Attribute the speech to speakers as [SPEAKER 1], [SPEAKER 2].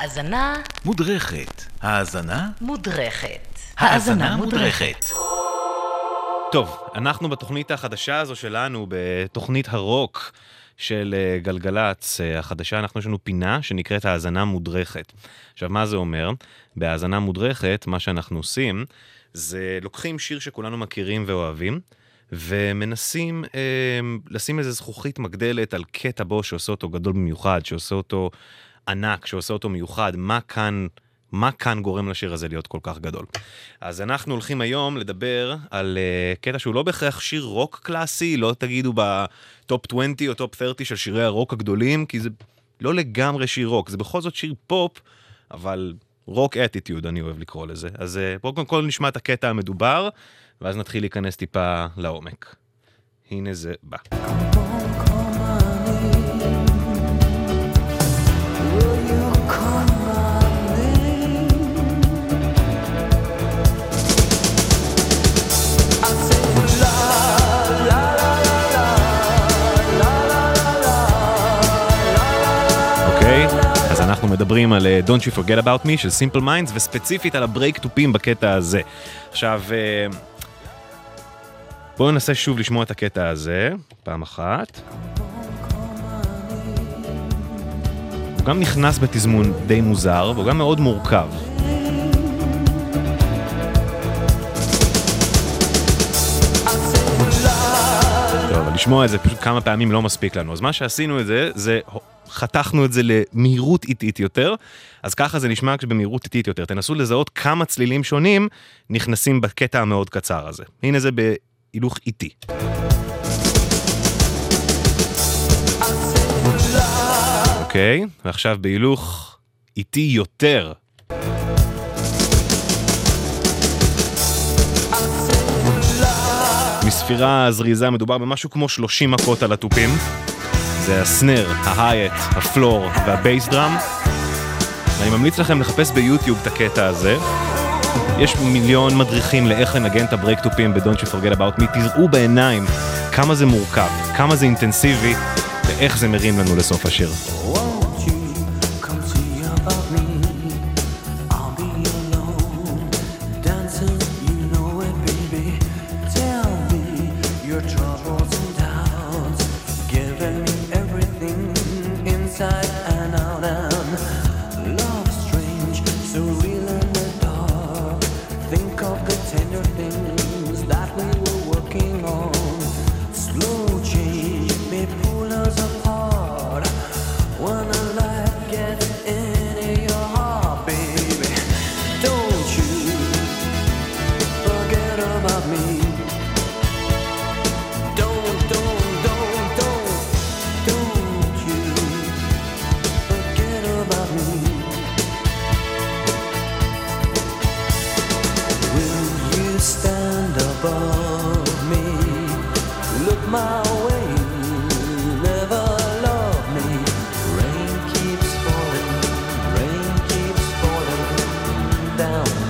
[SPEAKER 1] האזנה
[SPEAKER 2] מודרכת. האזנה?
[SPEAKER 1] מודרכת.
[SPEAKER 2] האזנה מודרכת.
[SPEAKER 3] טוב, אנחנו בתוכנית החדשה הזו שלנו, בתוכנית הרוק של אה, גלגלצ אה, החדשה, אנחנו יש לנו פינה שנקראת האזנה מודרכת. עכשיו, מה זה אומר? בהאזנה מודרכת, מה שאנחנו עושים, זה לוקחים שיר שכולנו מכירים ואוהבים, ומנסים אה, לשים איזה זכוכית מגדלת על קטע בו שעושה אותו גדול במיוחד, שעושה אותו ענק, שעושה אותו מיוחד, מה כאן... מה כאן גורם לשיר הזה להיות כל כך גדול. אז אנחנו הולכים היום לדבר על אה, קטע שהוא לא בהכרח שיר רוק קלאסי, לא תגידו ב top 20 או top 30 של שירי הרוק הגדולים, כי זה לא לגמרי שיר רוק, זה בכל זאת שיר פופ, אבל rock attitude אני אוהב לקרוא לזה. אז אה, בואו קודם כל נשמע את הקטע המדובר, ואז נתחיל להיכנס טיפה לעומק. הנה זה בא. אנחנו מדברים על אה, Don't You Forget About Me של Simple Minds, וספציפית על הברייק טופים בקטע הזה. עכשיו, אה, בואו ננסה שוב לשמוע את הקטע הזה, פעם אחת. הוא גם נכנס בתזמון די מוזר, והוא גם מאוד מורכב. טוב, לשמוע את זה פשוט כמה פעמים לא מספיק לנו. אז מה שעשינו את זה, זה חתכנו את זה למהירות איטית יותר, אז ככה זה נשמע כשבמהירות איטית יותר. תנסו לזהות כמה צלילים שונים נכנסים בקטע המאוד קצר הזה. הנה זה בהילוך איטי. אוקיי, ועכשיו בהילוך איטי יותר. מספירה זריזה מדובר במשהו כמו 30 מכות על התופים. זה הסנר, ההייט, הפלור והבייס דראם. אני ממליץ לכם לחפש ביוטיוב את הקטע הזה. יש מיליון מדריכים לאיך לנגן את ה break תופים ב-Don't You Forget About Me. תראו בעיניים כמה זה מורכב, כמה זה אינטנסיבי, ואיך זה מרים לנו לסוף השיר.
[SPEAKER 4] Above me? Look my way, never love me. Rain keeps falling, rain keeps falling down,